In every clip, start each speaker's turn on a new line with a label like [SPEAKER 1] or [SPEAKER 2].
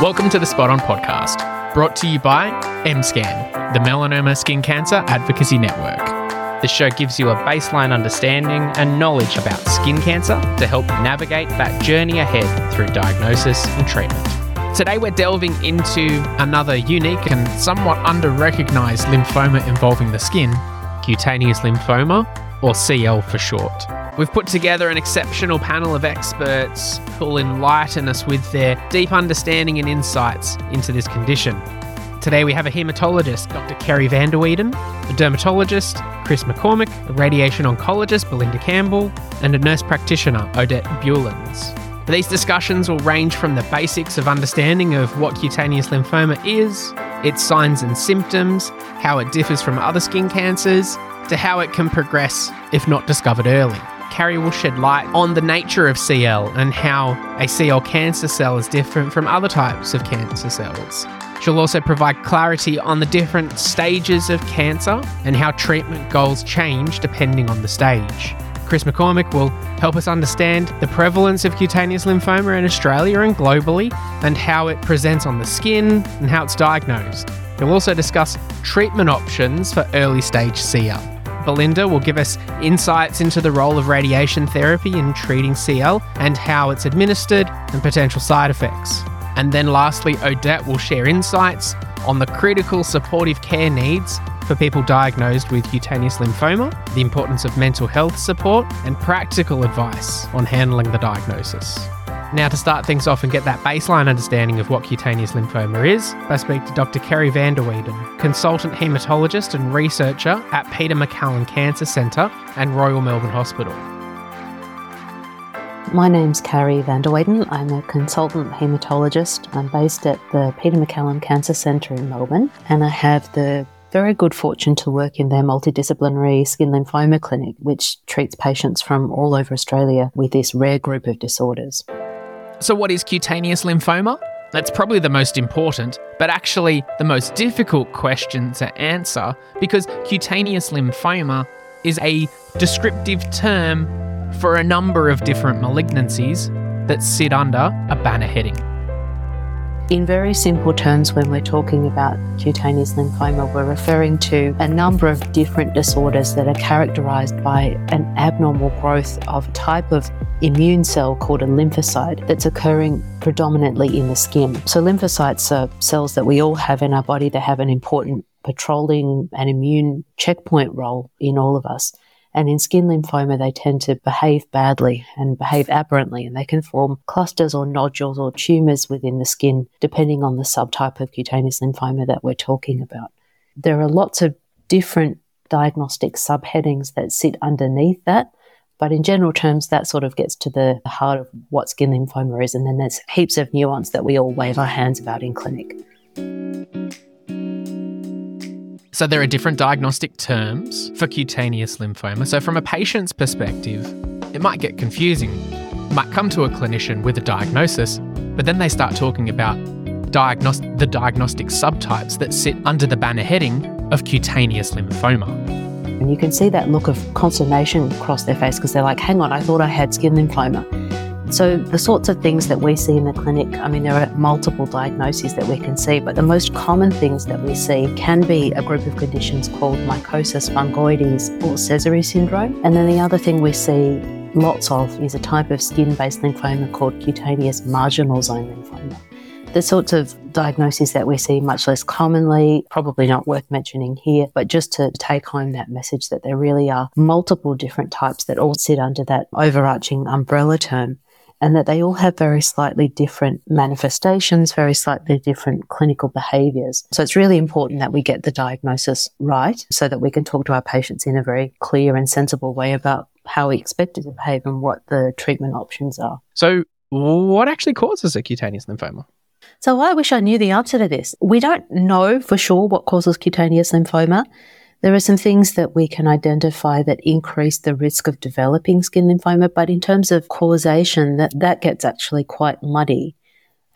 [SPEAKER 1] Welcome to the Spot On podcast, brought to you by MSCAN, the Melanoma Skin Cancer Advocacy Network. The show gives you a baseline understanding and knowledge about skin cancer to help navigate that journey ahead through diagnosis and treatment. Today, we're delving into another unique and somewhat under recognized lymphoma involving the skin, cutaneous lymphoma, or CL for short. We've put together an exceptional panel of experts who will enlighten us with their deep understanding and insights into this condition. Today we have a haematologist, Dr. Carrie van der Weyden, a dermatologist, Chris McCormack, a radiation oncologist, Belinda Campbell, and a nurse practitioner, Odette Buelens. These discussions will range from the basics of understanding of what cutaneous lymphoma is, its signs and symptoms, how it differs from other skin cancers, to how it can progress if not discovered early. Carrie will shed light on the nature of CL and how a CL cancer cell is different from other types of cancer cells. She'll also provide clarity on the different stages of cancer and how treatment goals change depending on the stage. Chris McCormack will help us understand the prevalence of cutaneous lymphoma in Australia and globally, and how it presents on the skin and how it's diagnosed. He'll also discuss treatment options for early stage CL. Belinda will give us insights into the role of radiation therapy in treating CL and how it's administered and potential side effects. And then lastly, Odette will share insights on the critical supportive care needs for people diagnosed with cutaneous lymphoma, the importance of mental health support, and practical advice on handling the diagnosis. Now, to start things off and get that baseline understanding of what cutaneous lymphoma is, I speak to Dr. Carrie van der Weyden, consultant haematologist and researcher at Peter MacCallum Cancer Centre and Royal Melbourne Hospital.
[SPEAKER 2] My name's Carrie van der Weyden. I'm a consultant haematologist. I'm based at the Peter MacCallum Cancer Centre in Melbourne, and I have the very good fortune to work in their multidisciplinary skin lymphoma clinic, which treats patients from all over Australia with this rare group of disorders.
[SPEAKER 1] So, what is cutaneous lymphoma? That's probably the most important, but actually the most difficult question to answer because cutaneous lymphoma is a descriptive term for a number of different malignancies that sit under a banner heading.
[SPEAKER 2] In very simple terms, when we're talking about cutaneous lymphoma, we're referring to a number of different disorders that are characterized by an abnormal growth of a type of immune cell called a lymphocyte that's occurring predominantly in the skin. So, lymphocytes are cells that we all have in our body that have an important patrolling and immune checkpoint role in all of us. And in skin lymphoma, they tend to behave badly and behave aberrantly, and they can form clusters or nodules or tumors within the skin, depending on the subtype of cutaneous lymphoma that we're talking about. There are lots of different diagnostic subheadings that sit underneath that. But in general terms, that sort of gets to the heart of what skin lymphoma is. And then there's heaps of nuance that we all wave our hands about in clinic.
[SPEAKER 1] So there are different diagnostic terms for cutaneous lymphoma. So from a patient's perspective, it might get confusing. You might come to a clinician with a diagnosis, but then they start talking about diagnos- the diagnostic subtypes that sit under the banner heading of cutaneous lymphoma.
[SPEAKER 2] And you can see that look of consternation across their face because they're like, hang on, I thought I had skin lymphoma. So, the sorts of things that we see in the clinic, I mean, there are multiple diagnoses that we can see, but the most common things that we see can be a group of conditions called mycosis fungoides or Sézary syndrome. And then the other thing we see lots of is a type of skin based lymphoma called cutaneous marginal zone lymphoma. The sorts of diagnoses that we see much less commonly, probably not worth mentioning here, but just to take home that message that there really are multiple different types that all sit under that overarching umbrella term and that they all have very slightly different manifestations, very slightly different clinical behaviours. So it's really important that we get the diagnosis right so that we can talk to our patients in a very clear and sensible way about how we expect it to behave and what the treatment options are.
[SPEAKER 1] So, what actually causes a cutaneous lymphoma?
[SPEAKER 2] So, I wish I knew the answer to this. We don't know for sure what causes cutaneous lymphoma. There are some things that we can identify that increase the risk of developing skin lymphoma, but in terms of causation, that, that gets actually quite muddy.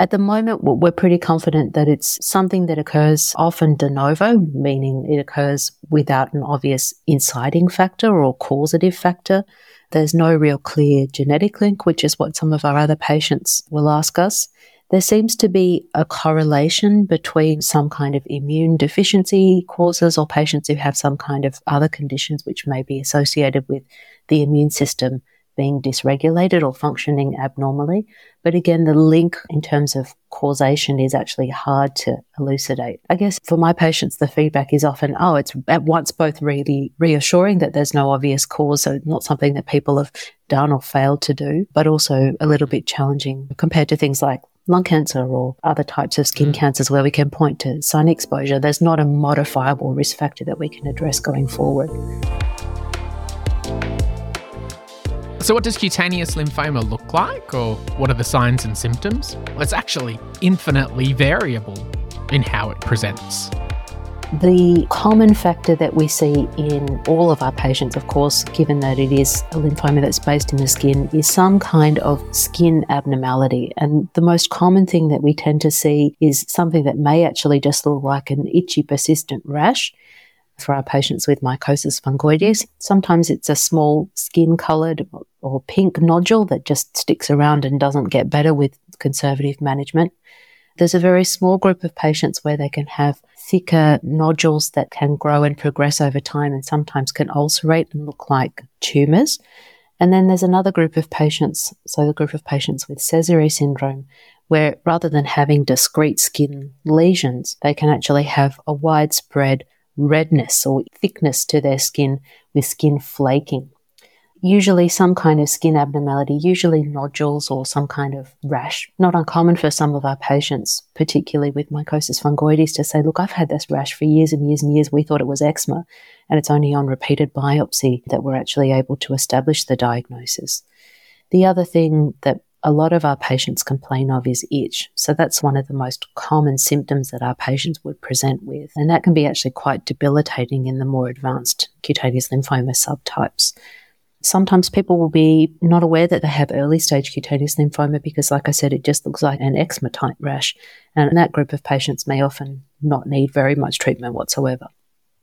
[SPEAKER 2] At the moment, we're pretty confident that it's something that occurs often de novo, meaning it occurs without an obvious inciting factor or causative factor. There's no real clear genetic link, which is what some of our other patients will ask us. There seems to be a correlation between some kind of immune deficiency causes or patients who have some kind of other conditions which may be associated with the immune system being dysregulated or functioning abnormally. But again, the link in terms of causation is actually hard to elucidate. I guess for my patients, the feedback is often, oh, it's at once both really reassuring that there's no obvious cause, so not something that people have done or failed to do, but also a little bit challenging compared to things like lung cancer or other types of skin mm. cancers where we can point to sun exposure. There's not a modifiable risk factor that we can address going forward.
[SPEAKER 1] So, what does cutaneous lymphoma look like, or what are the signs and symptoms? Well, it's actually infinitely variable in how it presents.
[SPEAKER 2] The common factor that we see in all of our patients, of course, given that it is a lymphoma that's based in the skin, is some kind of skin abnormality. And the most common thing that we tend to see is something that may actually just look like an itchy, persistent rash for our patients with mycosis fungoides. Sometimes it's a small skin coloured or pink nodule that just sticks around and doesn't get better with conservative management. There's a very small group of patients where they can have thicker nodules that can grow and progress over time and sometimes can ulcerate and look like tumours. And then there's another group of patients, so the group of patients with Sézary syndrome, where rather than having discrete skin lesions, they can actually have a widespread redness or thickness to their skin with skin flaking. Usually, some kind of skin abnormality, usually nodules or some kind of rash. Not uncommon for some of our patients, particularly with mycosis fungoides, to say, Look, I've had this rash for years and years and years. We thought it was eczema. And it's only on repeated biopsy that we're actually able to establish the diagnosis. The other thing that a lot of our patients complain of is itch. So that's one of the most common symptoms that our patients would present with. And that can be actually quite debilitating in the more advanced cutaneous lymphoma subtypes. Sometimes people will be not aware that they have early stage cutaneous lymphoma because, like I said, it just looks like an eczema type rash. And that group of patients may often not need very much treatment whatsoever.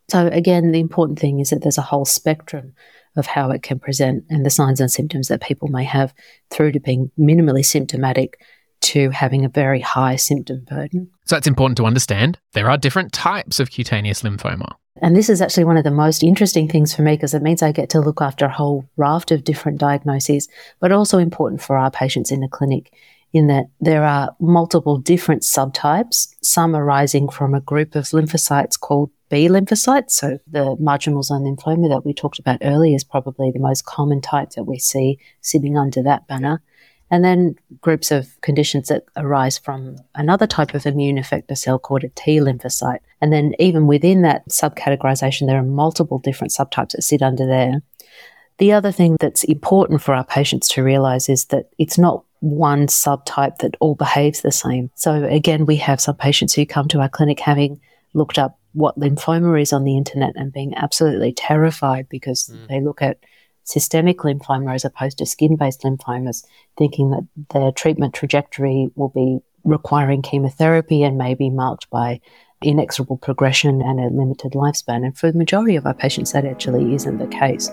[SPEAKER 2] So, again, the important thing is that there's a whole spectrum of how it can present and the signs and symptoms that people may have through to being minimally symptomatic to having a very high symptom burden.
[SPEAKER 1] So it's important to understand there are different types of cutaneous lymphoma.
[SPEAKER 2] And this is actually one of the most interesting things for me because it means I get to look after a whole raft of different diagnoses, but also important for our patients in the clinic in that there are multiple different subtypes, some arising from a group of lymphocytes called B lymphocytes. So the marginal zone lymphoma that we talked about earlier is probably the most common type that we see sitting under that banner. And then groups of conditions that arise from another type of immune effector cell called a T lymphocyte. And then even within that subcategorization, there are multiple different subtypes that sit under there. The other thing that's important for our patients to realize is that it's not one subtype that all behaves the same. So again, we have some patients who come to our clinic having looked up what lymphoma is on the internet and being absolutely terrified because mm. they look at systemic lymphoma as opposed to skin based lymphomas, thinking that their treatment trajectory will be requiring chemotherapy and may be marked by inexorable progression and a limited lifespan. And for the majority of our patients, that actually isn't the case.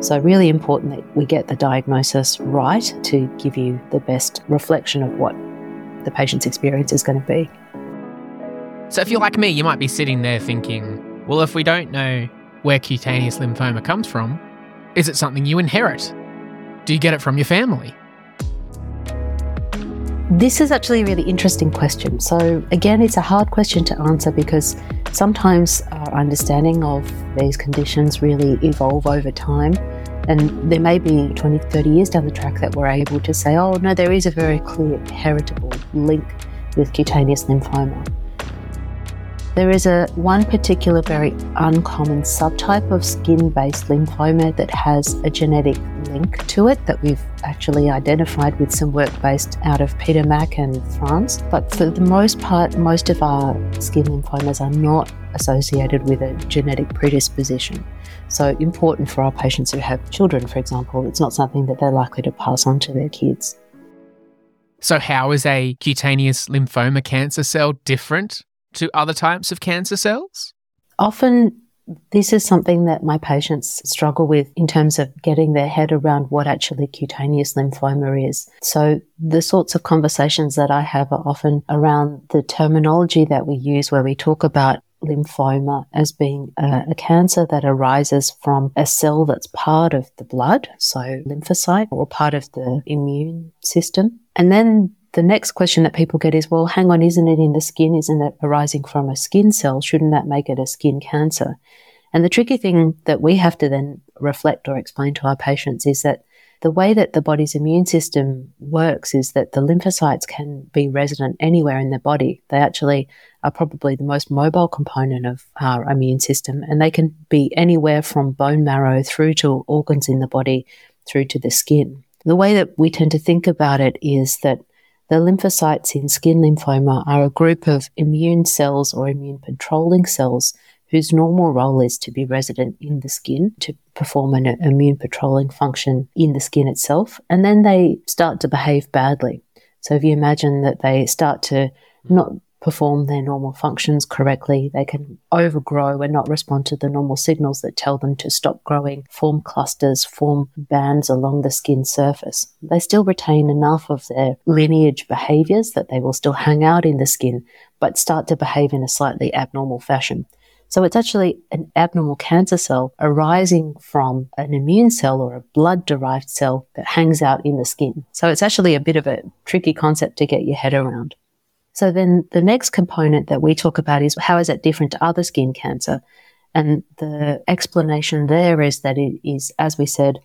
[SPEAKER 2] So, really important that we get the diagnosis right to give you the best reflection of what the patient's experience is going to be.
[SPEAKER 1] So, if you're like me, you might be sitting there thinking, well, if we don't know where cutaneous lymphoma comes from, is it something you inherit? Do you get it from your family?
[SPEAKER 2] This is actually a really interesting question. So, again, it's a hard question to answer because sometimes our understanding of these conditions really evolve over time. And there may be 20, 30 years down the track that we're able to say, oh, no, there is a very clear heritable link with cutaneous lymphoma. There is a one particular very uncommon subtype of skin-based lymphoma that has a genetic link to it that we've actually identified with some work based out of Peter Mac and France. But for the most part, most of our skin lymphomas are not associated with a genetic predisposition. So important for our patients who have children, for example, it's not something that they're likely to pass on to their kids.
[SPEAKER 1] So, how is a cutaneous lymphoma cancer cell different to other types of cancer cells?
[SPEAKER 2] Often This is something that my patients struggle with in terms of getting their head around what actually cutaneous lymphoma is. So the sorts of conversations that I have are often around the terminology that we use where we talk about lymphoma as being a, a, cancer that arises from a cell that's part of the blood, so lymphocyte, or part of the immune system. And then the next question that people get is, well, hang on, isn't it in the skin? Isn't it arising from a skin cell? Shouldn't that make it a skin cancer? And the tricky thing that we have to then reflect or explain to our patients is that the way that the body's immune system works is that the lymphocytes can be resident anywhere in the body. They actually are probably the most mobile component of our immune system, and they can be anywhere from bone marrow through to organs in the body through to the skin. The way that we tend to think about it is that the lymphocytes in skin lymphoma are a group of immune cells or immune patrolling cells whose normal role is to be resident in the skin to perform an immune patrolling function in the skin itself. And then they start to behave badly. So if you imagine that they start to not perform their normal functions correctly. They can overgrow and not respond to the normal signals that tell them to stop growing, form clusters, form bands along the skin surface. They still retain enough of their lineage behaviors that they will still hang out in the skin, but start to behave in a slightly abnormal fashion. So it's actually an abnormal cancer cell arising from an immune cell or a blood derived cell that hangs out in the skin. So it's actually a bit of a tricky concept to get your head around. So then the next component that we talk about is how is that different to other skin cancer? And the explanation there is that it is, as we said,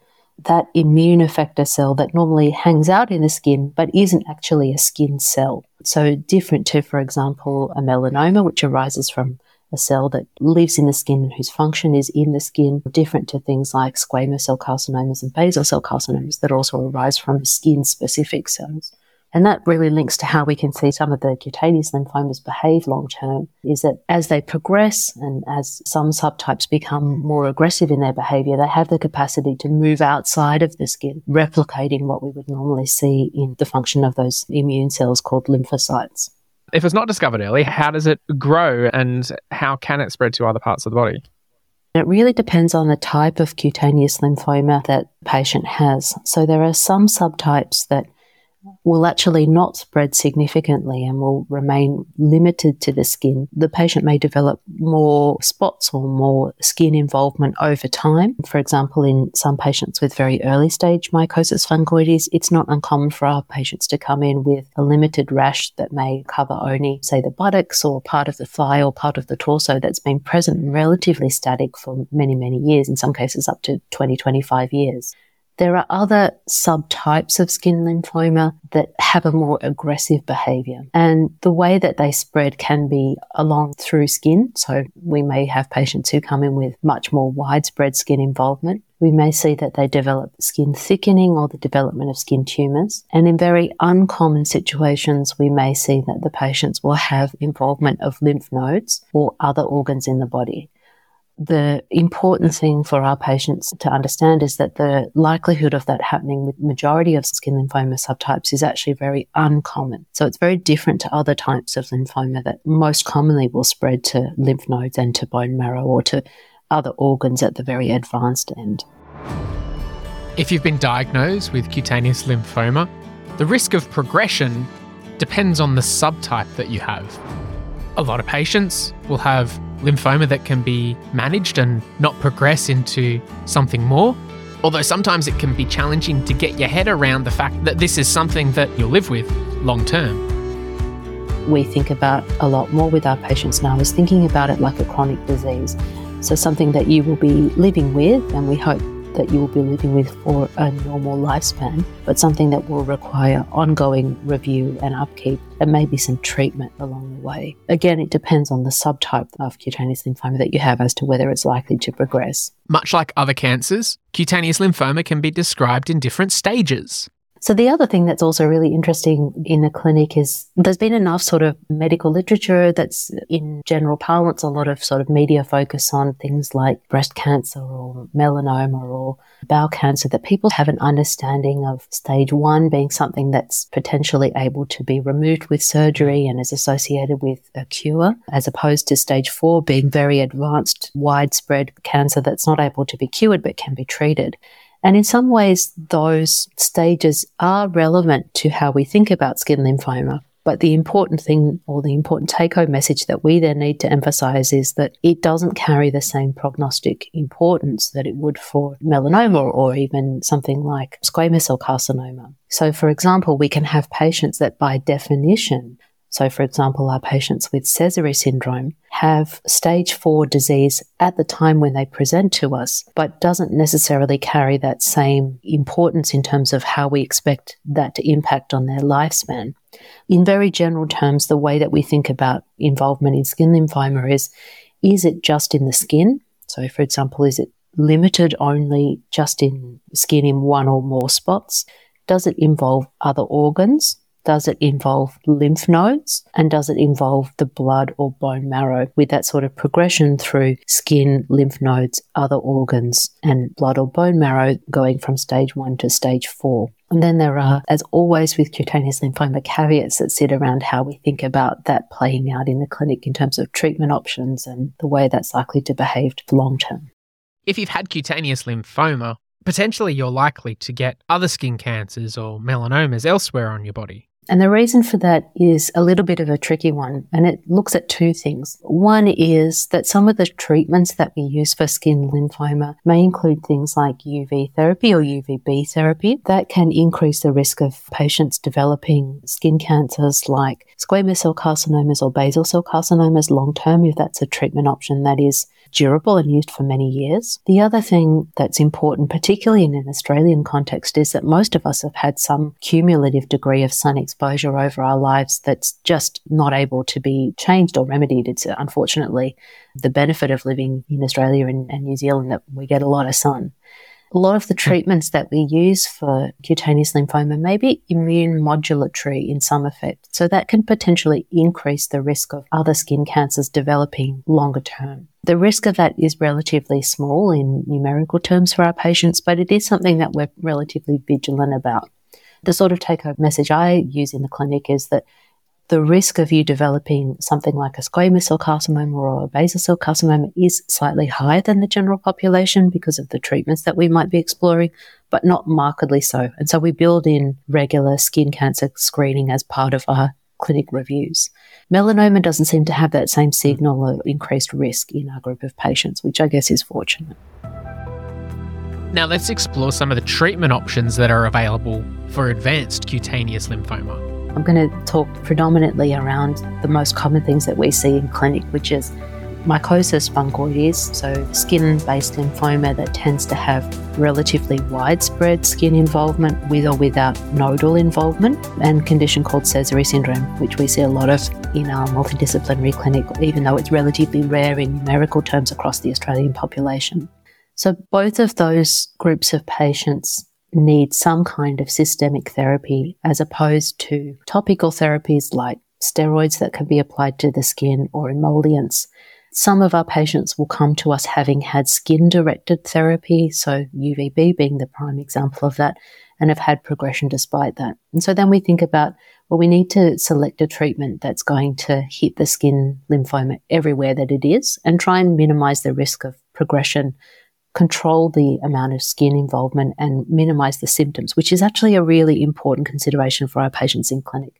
[SPEAKER 2] that immune effector cell that normally hangs out in the skin but isn't actually a skin cell. So different to, for example, a melanoma, which arises from a cell that lives in the skin and whose function is in the skin, different to things like squamous cell carcinomas and basal cell carcinomas that also arise from skin specific cells. And that really links to how we can see some of the cutaneous lymphomas behave long term is that as they progress and as some subtypes become more aggressive in their behavior, they have the capacity to move outside of the skin, replicating what we would normally see in the function of those immune cells called lymphocytes.
[SPEAKER 1] If it's not discovered early, how does it grow and how can it spread to other parts of the body?
[SPEAKER 2] It really depends on the type of cutaneous lymphoma that the patient has. So there are some subtypes that will actually not spread significantly and will remain limited to the skin. The patient may develop more spots or more skin involvement over time. For example, in some patients with very early stage mycosis fungoides, it's not uncommon for our patients to come in with a limited rash that may cover only, say, the buttocks or part of the thigh or part of the torso that's been present and relatively static for many, many years, in some cases up to 20, 25 years. There are other subtypes of skin lymphoma that have a more aggressive behavior. And the way that they spread can be along through skin. So we may have patients who come in with much more widespread skin involvement. We may see that they develop skin thickening or the development of skin tumors. And in very uncommon situations, we may see that the patients will have involvement of lymph nodes or other organs in the body the important thing for our patients to understand is that the likelihood of that happening with majority of skin lymphoma subtypes is actually very uncommon. So it's very different to other types of lymphoma that most commonly will spread to lymph nodes and to bone marrow or to other organs at the very advanced end.
[SPEAKER 1] If you've been diagnosed with cutaneous lymphoma, the risk of progression depends on the subtype that you have. A lot of patients will have lymphoma that can be managed and not progress into something more. Although sometimes it can be challenging to get your head around the fact that this is something that you'll live with long term.
[SPEAKER 2] We think about a lot more with our patients now is thinking about it like a chronic disease. So, something that you will be living with, and we hope that you will be living with for a normal lifespan, but something that will require ongoing review and upkeep and maybe some treatment along the way. Again, it depends on the subtype of cutaneous lymphoma that you have as to whether it's likely to progress.
[SPEAKER 1] Much like other cancers, cutaneous lymphoma can be described in different stages.
[SPEAKER 2] So the other thing that's also really interesting in the clinic is there's been enough sort of medical literature that's in general parlance, a lot of sort of media focus on things like breast cancer or melanoma or bowel cancer that people have an understanding of stage one being something that's potentially able to be removed with surgery and is associated with a cure, as opposed to stage four being very advanced, widespread cancer that's not able to be cured but can be treated. And in some ways, those stages are relevant to how we think about skin lymphoma. But the important thing or the important take home message that we then need to emphasize is that it doesn't carry the same prognostic importance that it would for melanoma or even something like squamous cell carcinoma. So, for example, we can have patients that by definition so, for example, our patients with Sézary syndrome have stage four disease at the time when they present to us, but doesn't necessarily carry that same importance in terms of how we expect that to impact on their lifespan. In very general terms, the way that we think about involvement in skin lymphoma is is it just in the skin? So, for example, is it limited only just in skin in one or more spots? Does it involve other organs? Does it involve lymph nodes? And does it involve the blood or bone marrow with that sort of progression through skin, lymph nodes, other organs, and blood or bone marrow going from stage one to stage four? And then there are, as always with cutaneous lymphoma, caveats that sit around how we think about that playing out in the clinic in terms of treatment options and the way that's likely to behave long term.
[SPEAKER 1] If you've had cutaneous lymphoma, potentially you're likely to get other skin cancers or melanomas elsewhere on your body.
[SPEAKER 2] And the reason for that is a little bit of a tricky one, and it looks at two things. One is that some of the treatments that we use for skin lymphoma may include things like UV therapy or UVB therapy that can increase the risk of patients developing skin cancers like squamous cell carcinomas or basal cell carcinomas long term if that's a treatment option that is durable and used for many years. The other thing that's important, particularly in an Australian context, is that most of us have had some cumulative degree of sun exposure over our lives that's just not able to be changed or remedied. It's uh, unfortunately the benefit of living in Australia and, and New Zealand that we get a lot of sun a lot of the treatments that we use for cutaneous lymphoma may be immune modulatory in some effect. So that can potentially increase the risk of other skin cancers developing longer term. The risk of that is relatively small in numerical terms for our patients, but it is something that we're relatively vigilant about. The sort of take home message I use in the clinic is that the risk of you developing something like a squamous cell carcinoma or a basal cell carcinoma is slightly higher than the general population because of the treatments that we might be exploring, but not markedly so. And so we build in regular skin cancer screening as part of our clinic reviews. Melanoma doesn't seem to have that same signal of increased risk in our group of patients, which I guess is fortunate.
[SPEAKER 1] Now let's explore some of the treatment options that are available for advanced cutaneous lymphoma.
[SPEAKER 2] I'm going to talk predominantly around the most common things that we see in clinic, which is mycosis fungoides, so skin based lymphoma that tends to have relatively widespread skin involvement with or without nodal involvement, and condition called Sézary syndrome, which we see a lot of in our multidisciplinary clinic, even though it's relatively rare in numerical terms across the Australian population. So, both of those groups of patients need some kind of systemic therapy as opposed to topical therapies like steroids that can be applied to the skin or emollients. Some of our patients will come to us having had skin directed therapy, so UVB being the prime example of that, and have had progression despite that. And so then we think about, well, we need to select a treatment that's going to hit the skin lymphoma everywhere that it is and try and minimize the risk of progression control the amount of skin involvement and minimize the symptoms, which is actually a really important consideration for our patients in clinic.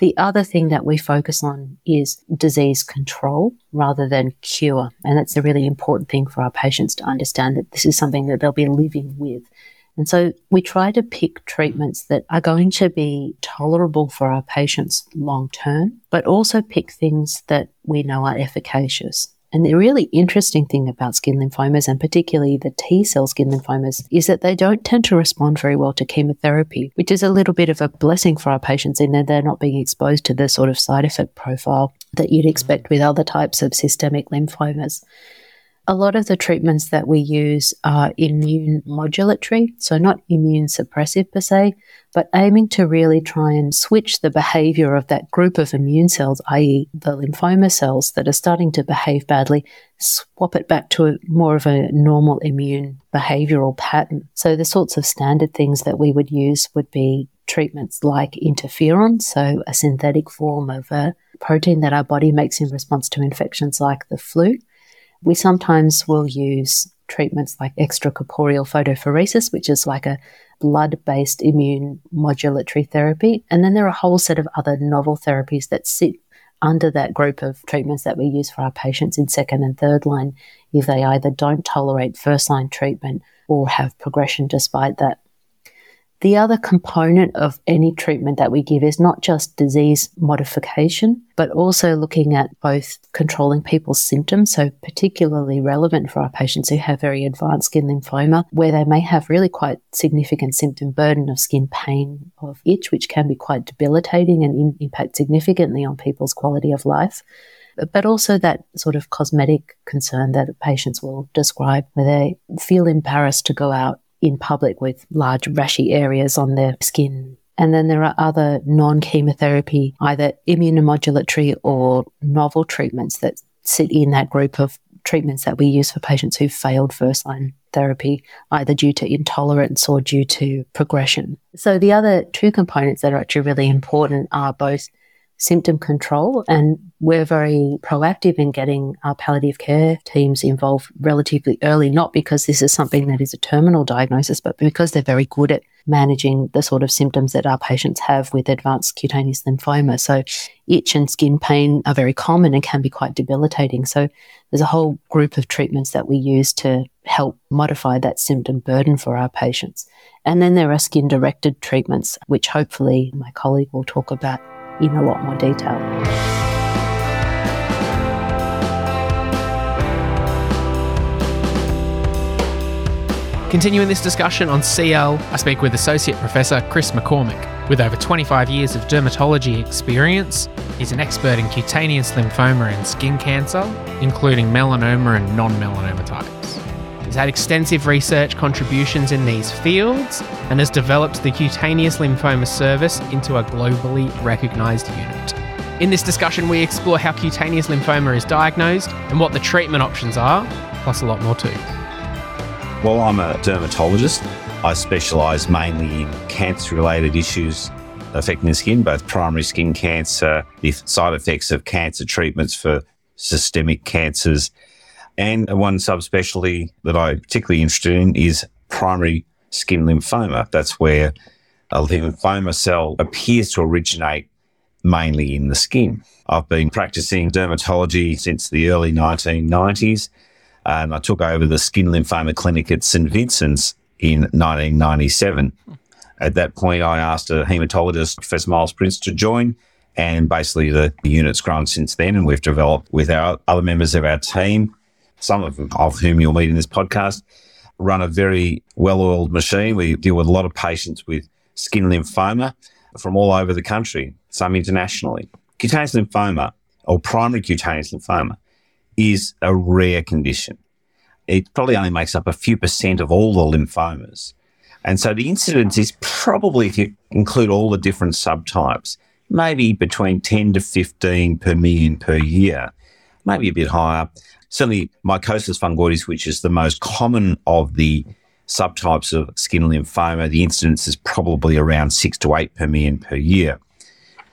[SPEAKER 2] The other thing that we focus on is disease control rather than cure. And that's a really important thing for our patients to understand that this is something that they'll be living with. And so we try to pick treatments that are going to be tolerable for our patients long term, but also pick things that we know are efficacious. And the really interesting thing about skin lymphomas, and particularly the T cell skin lymphomas, is that they don't tend to respond very well to chemotherapy, which is a little bit of a blessing for our patients in that they're not being exposed to the sort of side effect profile that you'd expect with other types of systemic lymphomas. A lot of the treatments that we use are immune modulatory, so not immune suppressive per se, but aiming to really try and switch the behavior of that group of immune cells, i.e., the lymphoma cells that are starting to behave badly, swap it back to a, more of a normal immune behavioral pattern. So, the sorts of standard things that we would use would be treatments like interferon, so a synthetic form of a protein that our body makes in response to infections like the flu. We sometimes will use treatments like extracorporeal photopheresis, which is like a blood based immune modulatory therapy. And then there are a whole set of other novel therapies that sit under that group of treatments that we use for our patients in second and third line if they either don't tolerate first line treatment or have progression despite that. The other component of any treatment that we give is not just disease modification, but also looking at both controlling people's symptoms, so particularly relevant for our patients who have very advanced skin lymphoma, where they may have really quite significant symptom burden of skin pain, of itch, which can be quite debilitating and in- impact significantly on people's quality of life. But also that sort of cosmetic concern that patients will describe where they feel embarrassed to go out in public with large rashy areas on their skin. And then there are other non chemotherapy, either immunomodulatory or novel treatments that sit in that group of treatments that we use for patients who've failed first line therapy, either due to intolerance or due to progression. So the other two components that are actually really important are both symptom control. And we're very proactive in getting our palliative care teams involved relatively early, not because this is something that is a terminal diagnosis, but because they're very good at managing the sort of symptoms that our patients have with advanced cutaneous lymphoma. So, itch and skin pain are very common and can be quite debilitating. So, there's a whole group of treatments that we use to help modify that symptom burden for our patients. And then there are skin directed treatments, which hopefully my colleague will talk about in a lot more detail.
[SPEAKER 1] Continuing this discussion on CL, I speak with Associate Professor Chris McCormack. With over 25 years of dermatology experience, he's an expert in cutaneous lymphoma and skin cancer, including melanoma and non melanoma types. He's had extensive research contributions in these fields and has developed the Cutaneous Lymphoma Service into a globally recognised unit. In this discussion, we explore how cutaneous lymphoma is diagnosed and what the treatment options are, plus a lot more too.
[SPEAKER 3] Well, I'm a dermatologist. I specialise mainly in cancer related issues affecting the skin, both primary skin cancer, the side effects of cancer treatments for systemic cancers, and one subspecialty that I'm particularly interested in is primary skin lymphoma. That's where a lymphoma cell appears to originate mainly in the skin. I've been practicing dermatology since the early 1990s, and I took over the skin lymphoma clinic at St. Vincent's in 1997. At that point, I asked a hematologist, Professor Miles Prince, to join. And basically, the unit's grown since then, and we've developed with our other members of our team some of, of whom you'll meet in this podcast, run a very well oiled machine. We deal with a lot of patients with skin lymphoma from all over the country, some internationally. Cutaneous lymphoma, or primary cutaneous lymphoma, is a rare condition. It probably only makes up a few percent of all the lymphomas. And so the incidence is probably, if you include all the different subtypes, maybe between 10 to 15 per million per year, maybe a bit higher certainly mycosis fungoides, which is the most common of the subtypes of skin lymphoma, the incidence is probably around six to eight per million per year.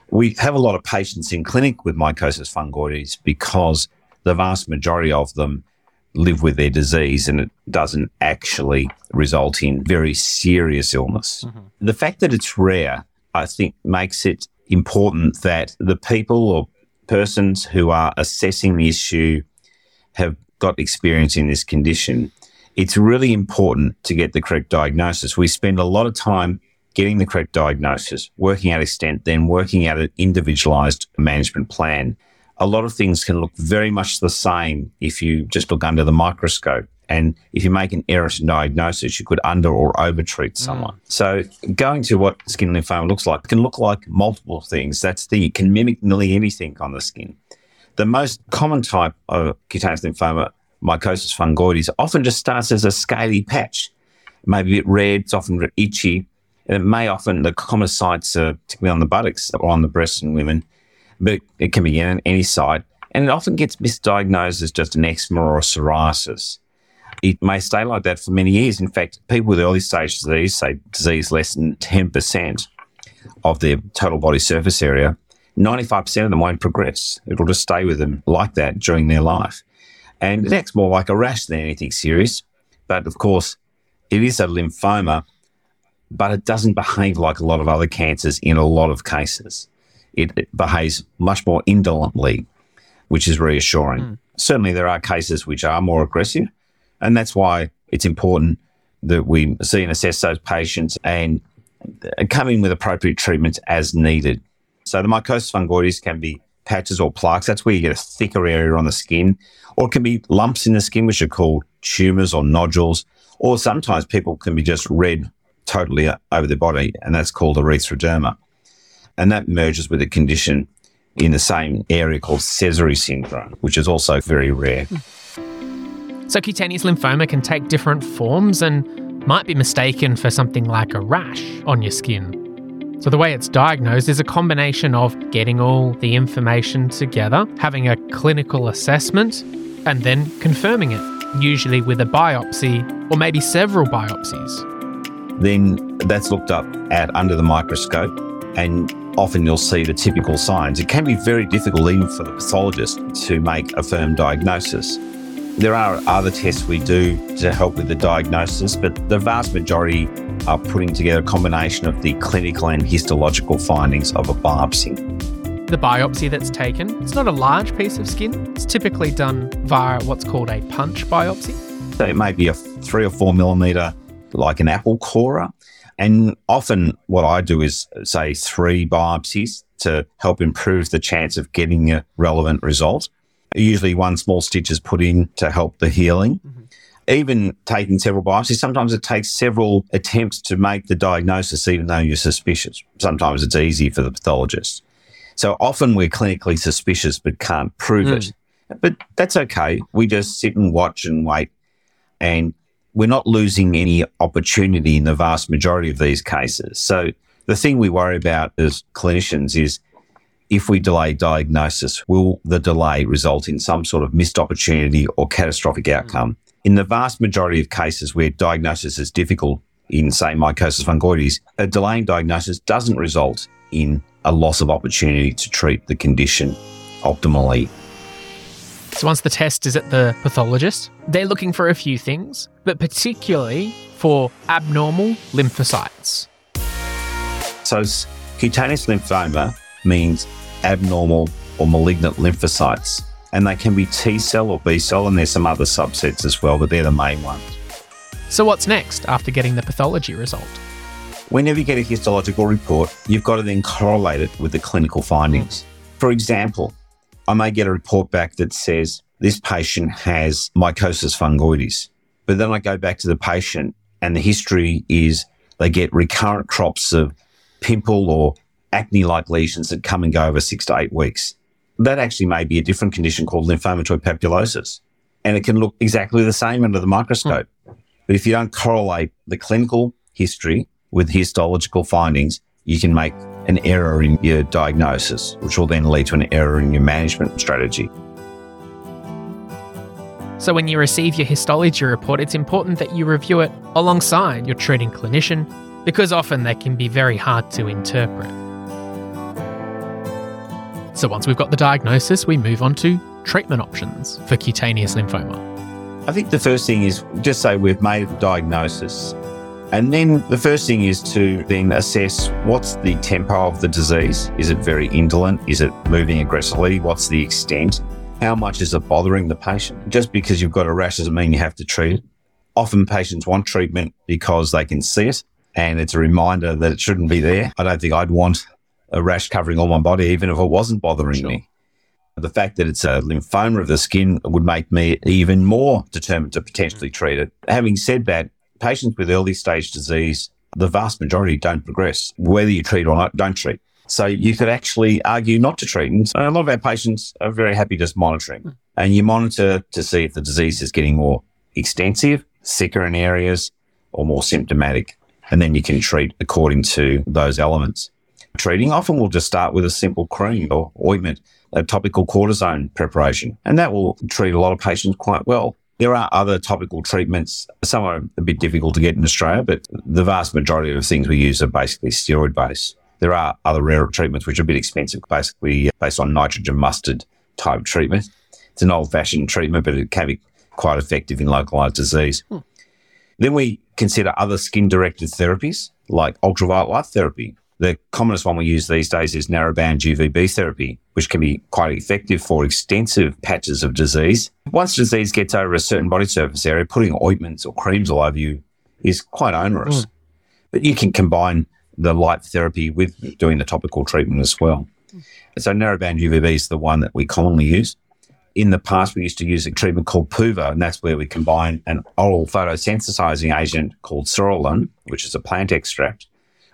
[SPEAKER 3] We have a lot of patients in clinic with mycosis fungoides because the vast majority of them live with their disease and it doesn't actually result in very serious illness. Mm-hmm. The fact that it's rare, I think, makes it important that the people or persons who are assessing the issue have got experience in this condition, it's really important to get the correct diagnosis. We spend a lot of time getting the correct diagnosis, working out extent, then working out an individualized management plan. A lot of things can look very much the same if you just look under the microscope. And if you make an error in diagnosis, you could under or over treat mm. someone. Mm. So going to what skin lymphoma looks like can look like multiple things. That's the, it can mimic nearly anything on the skin. The most common type of cutaneous lymphoma, mycosis fungoides often just starts as a scaly patch, maybe a bit red, it's often itchy. And it may often, the common sites are particularly on the buttocks or on the breasts in women, but it can be in any site. And it often gets misdiagnosed as just an eczema or a psoriasis. It may stay like that for many years. In fact, people with early stage disease, say disease less than 10% of their total body surface area, 95% of them won't progress. It'll just stay with them like that during their life. And it acts more like a rash than anything serious. But of course, it is a lymphoma, but it doesn't behave like a lot of other cancers in a lot of cases. It, it behaves much more indolently, which is reassuring. Mm. Certainly, there are cases which are more aggressive, and that's why it's important that we see and assess those patients and come in with appropriate treatments as needed. So the mycosis fungoides can be patches or plaques. That's where you get a thicker area on the skin, or it can be lumps in the skin, which are called tumors or nodules, or sometimes people can be just red totally over their body, and that's called erythroderma. And that merges with a condition in the same area called Sézary syndrome, which is also very rare.
[SPEAKER 1] So, cutaneous lymphoma can take different forms and might be mistaken for something like a rash on your skin. So, the way it's diagnosed is a combination of getting all the information together, having a clinical assessment, and then confirming it, usually with a biopsy or maybe several biopsies.
[SPEAKER 3] Then that's looked up at under the microscope, and often you'll see the typical signs. It can be very difficult, even for the pathologist, to make a firm diagnosis. There are other tests we do to help with the diagnosis, but the vast majority are putting together a combination of the clinical and histological findings of a biopsy.
[SPEAKER 1] The biopsy that's taken, it's not a large piece of skin. It's typically done via what's called a punch biopsy.
[SPEAKER 3] So it may be a three or four millimeter, like an apple corer. And often what I do is say three biopsies to help improve the chance of getting a relevant result. Usually one small stitch is put in to help the healing. Mm-hmm even taking several biopsies, sometimes it takes several attempts to make the diagnosis, even though you're suspicious. Sometimes it's easy for the pathologist. So often we're clinically suspicious but can't prove mm. it. But that's okay. We just sit and watch and wait. And we're not losing any opportunity in the vast majority of these cases. So the thing we worry about as clinicians is if we delay diagnosis, will the delay result in some sort of missed opportunity or catastrophic outcome? Mm. In the vast majority of cases where diagnosis is difficult in, say, mycosis fungoides, a delaying diagnosis doesn't result in a loss of opportunity to treat the condition optimally.
[SPEAKER 1] So, once the test is at the pathologist, they're looking for a few things, but particularly for abnormal lymphocytes.
[SPEAKER 3] So, cutaneous lymphoma means abnormal or malignant lymphocytes and they can be T cell or B cell, and there's some other subsets as well, but they're the main ones.
[SPEAKER 1] So, what's next after getting the pathology result?
[SPEAKER 3] Whenever you get a histological report, you've got to then correlate it with the clinical findings. For example, I may get a report back that says this patient has mycosis fungoides, but then I go back to the patient and the history is they get recurrent crops of pimple or acne like lesions that come and go over six to eight weeks that actually may be a different condition called lymphomatoid papulosis. And it can look exactly the same under the microscope. Mm. But if you don't correlate the clinical history with histological findings, you can make an error in your diagnosis, which will then lead to an error in your management strategy.
[SPEAKER 1] So, when you receive your histology report, it's important that you review it alongside your treating clinician because often they can be very hard to interpret. So once we've got the diagnosis, we move on to treatment options for cutaneous lymphoma.
[SPEAKER 3] I think the first thing is just say we've made a diagnosis. And then the first thing is to then assess what's the tempo of the disease. Is it very indolent? Is it moving aggressively? What's the extent? How much is it bothering the patient? Just because you've got a rash doesn't mean you have to treat it. Often patients want treatment because they can see it and it's a reminder that it shouldn't be there. I don't think I'd want a rash covering all my body, even if it wasn't bothering sure. me. The fact that it's a lymphoma of the skin would make me even more determined to potentially mm. treat it. Having said that, patients with early stage disease, the vast majority don't progress. Whether you treat or not, don't treat. So you could actually argue not to treat. And a lot of our patients are very happy just monitoring. Mm. And you monitor to see if the disease is getting more extensive, thicker in areas, or more symptomatic. And then you can treat according to those elements. Treating often will just start with a simple cream or ointment, a topical cortisone preparation, and that will treat a lot of patients quite well. There are other topical treatments. Some are a bit difficult to get in Australia, but the vast majority of things we use are basically steroid based. There are other rare treatments which are a bit expensive, basically based on nitrogen mustard type treatment. It's an old fashioned treatment, but it can be quite effective in localized disease. Hmm. Then we consider other skin directed therapies like ultraviolet light therapy. The commonest one we use these days is narrowband UVB therapy, which can be quite effective for extensive patches of disease. Once disease gets over a certain body surface area, putting ointments or creams all over you is quite onerous. Mm. But you can combine the light therapy with doing the topical treatment as well. Mm. So narrowband UVB is the one that we commonly use. In the past, we used to use a treatment called PUVA, and that's where we combine an oral photosensitizing agent called psoralen, which is a plant extract,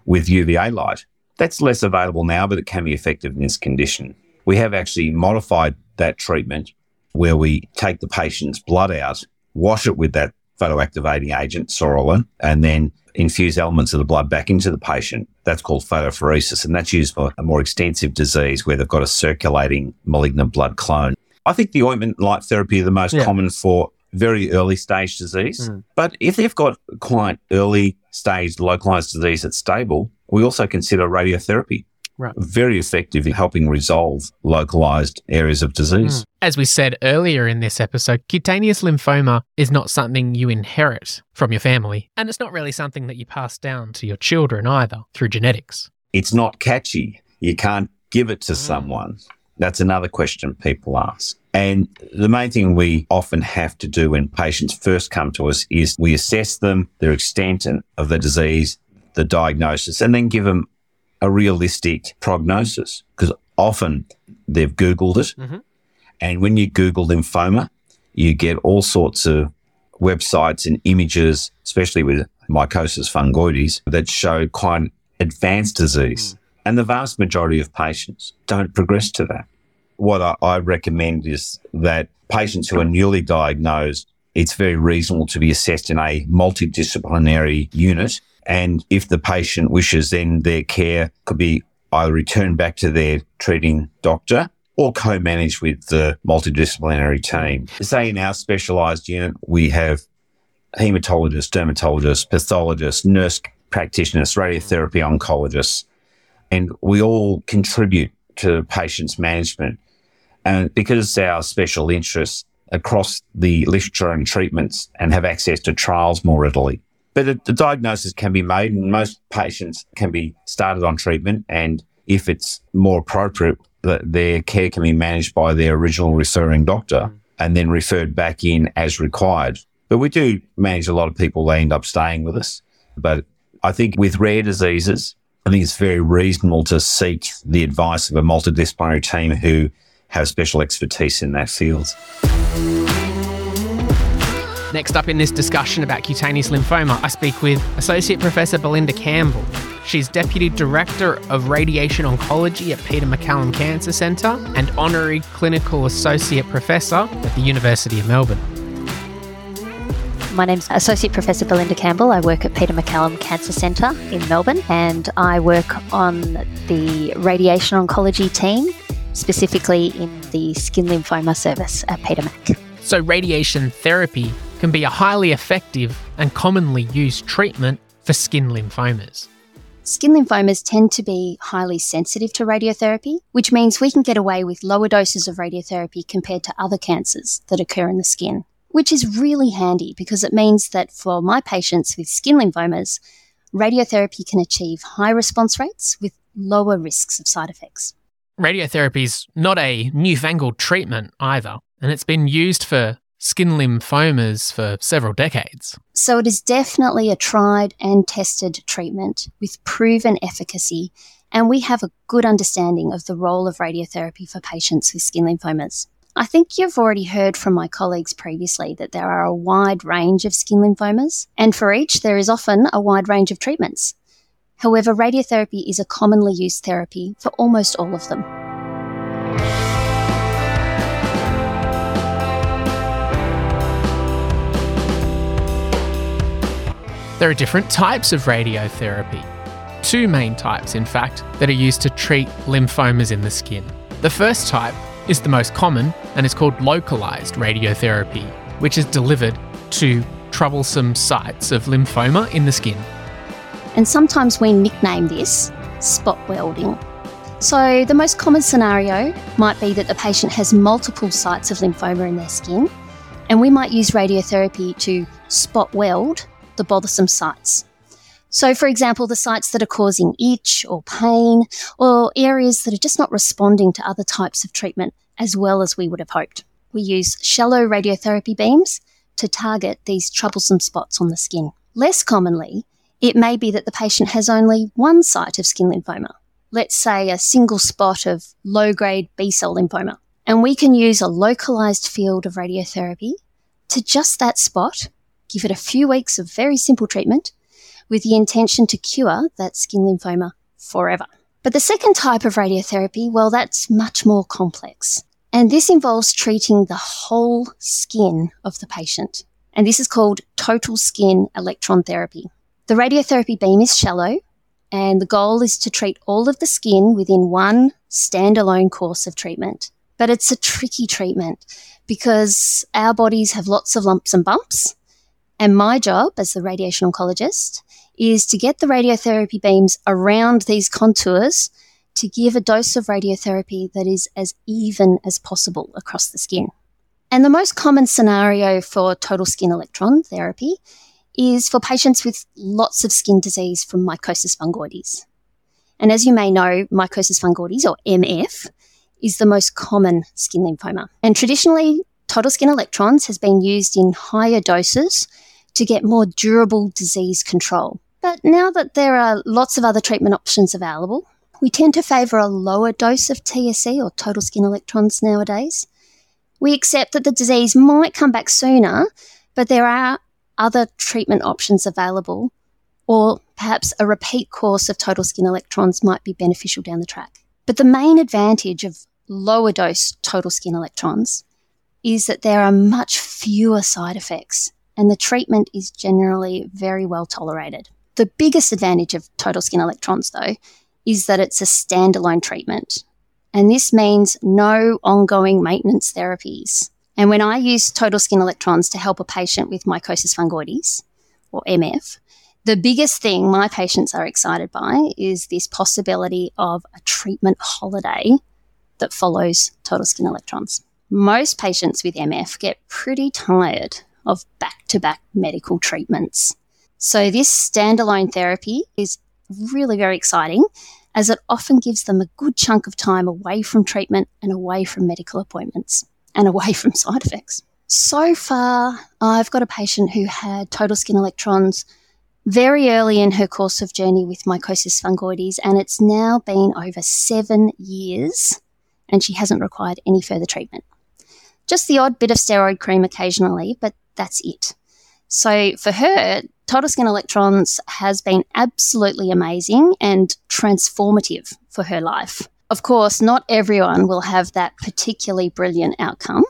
[SPEAKER 3] with UVA light. That's less available now, but it can be effective in this condition. We have actually modified that treatment where we take the patient's blood out, wash it with that photoactivating agent, psoralen, and then infuse elements of the blood back into the patient. That's called photopheresis, and that's used for a more extensive disease where they've got a circulating malignant blood clone. I think the ointment light therapy are the most yeah. common for very early stage disease. Mm. But if they've got quite early stage localized disease that's stable, we also consider radiotherapy. Right. Very effective in helping resolve localized areas of disease. Mm.
[SPEAKER 1] As we said earlier in this episode, cutaneous lymphoma is not something you inherit from your family, and it's not really something that you pass down to your children either through genetics.
[SPEAKER 3] It's not catchy. You can't give it to mm. someone. That's another question people ask. And the main thing we often have to do when patients first come to us is we assess them, their extent of the disease, the diagnosis, and then give them a realistic prognosis because often they've Googled it. Mm-hmm. And when you Google lymphoma, you get all sorts of websites and images, especially with mycosis fungoides, that show quite advanced disease. Mm. And the vast majority of patients don't progress to that. What I, I recommend is that patients who are newly diagnosed, it's very reasonable to be assessed in a multidisciplinary unit. And if the patient wishes, then their care could be either returned back to their treating doctor or co-managed with the multidisciplinary team. Say in our specialised unit, we have hematologists, dermatologists, pathologists, nurse practitioners, radiotherapy oncologists, and we all contribute to patients' management. And because our special interests across the literature and treatments and have access to trials more readily. But the diagnosis can be made, and most patients can be started on treatment. And if it's more appropriate, their care can be managed by their original referring doctor mm. and then referred back in as required. But we do manage a lot of people, they end up staying with us. But I think with rare diseases, I think it's very reasonable to seek the advice of a multidisciplinary team who have special expertise in that field.
[SPEAKER 1] Next up in this discussion about cutaneous lymphoma, I speak with Associate Professor Belinda Campbell. She's Deputy Director of Radiation Oncology at Peter MacCallum Cancer Centre and Honorary Clinical Associate Professor at the University of Melbourne.
[SPEAKER 4] My name's Associate Professor Belinda Campbell. I work at Peter MacCallum Cancer Centre in Melbourne and I work on the radiation oncology team, specifically in the skin lymphoma service at Peter Mac.
[SPEAKER 1] So, radiation therapy can be a highly effective and commonly used treatment for skin lymphomas.
[SPEAKER 4] Skin lymphomas tend to be highly sensitive to radiotherapy, which means we can get away with lower doses of radiotherapy compared to other cancers that occur in the skin which is really handy because it means that for my patients with skin lymphomas, radiotherapy can achieve high response rates with lower risks of side effects.
[SPEAKER 1] Radiotherapy is not a newfangled treatment either, and it's been used for skin lymphomas for several decades.
[SPEAKER 4] So it is definitely a tried and tested treatment with proven efficacy, and we have a good understanding of the role of radiotherapy for patients with skin lymphomas. I think you've already heard from my colleagues previously that there are a wide range of skin lymphomas, and for each, there is often a wide range of treatments. However, radiotherapy is a commonly used therapy for almost all of them.
[SPEAKER 1] There are different types of radiotherapy. Two main types, in fact, that are used to treat lymphomas in the skin. The first type is the most common and is called localized radiotherapy, which is delivered to troublesome sites of lymphoma in the skin.
[SPEAKER 4] And sometimes we nickname this spot welding. So, the most common scenario might be that the patient has multiple sites of lymphoma in their skin, and we might use radiotherapy to spot weld the bothersome sites. So, for example, the sites that are causing itch or pain, or areas that are just not responding to other types of treatment as well as we would have hoped. We use shallow radiotherapy beams to target these troublesome spots on the skin. Less commonly, it may be that the patient has only one site of skin lymphoma, let's say a single spot of low grade B cell lymphoma. And we can use a localized field of radiotherapy to just that spot, give it a few weeks of very simple treatment, with the intention to cure that skin lymphoma forever. But the second type of radiotherapy, well, that's much more complex. And this involves treating the whole skin of the patient. And this is called total skin electron therapy. The radiotherapy beam is shallow, and the goal is to treat all of the skin within one standalone course of treatment. But it's a tricky treatment because our bodies have lots of lumps and bumps. And my job as the radiation oncologist is to get the radiotherapy beams around these contours to give a dose of radiotherapy that is as even as possible across the skin. And the most common scenario for total skin electron therapy is for patients with lots of skin disease from mycosis fungoides. And as you may know, mycosis fungoides, or MF, is the most common skin lymphoma. And traditionally, total skin electrons has been used in higher doses to get more durable disease control. But now that there are lots of other treatment options available, we tend to favour a lower dose of TSE or total skin electrons nowadays. We accept that the disease might come back sooner, but there are other treatment options available, or perhaps a repeat course of total skin electrons might be beneficial down the track. But the main advantage of lower dose total skin electrons is that there are much fewer side effects and the treatment is generally very well tolerated. The biggest advantage of total skin electrons, though, is that it's a standalone treatment. And this means no ongoing maintenance therapies. And when I use total skin electrons to help a patient with mycosis fungoides, or MF, the biggest thing my patients are excited by is this possibility of a treatment holiday that follows total skin electrons. Most patients with MF get pretty tired of back to back medical treatments. So, this standalone therapy is really very exciting as it often gives them a good chunk of time away from treatment and away from medical appointments and away from side effects. So far, I've got a patient who had total skin electrons very early in her course of journey with mycosis fungoides, and it's now been over seven years, and she hasn't required any further treatment. Just the odd bit of steroid cream occasionally, but that's it. So for her, total electrons has been absolutely amazing and transformative for her life. Of course, not everyone will have that particularly brilliant outcome,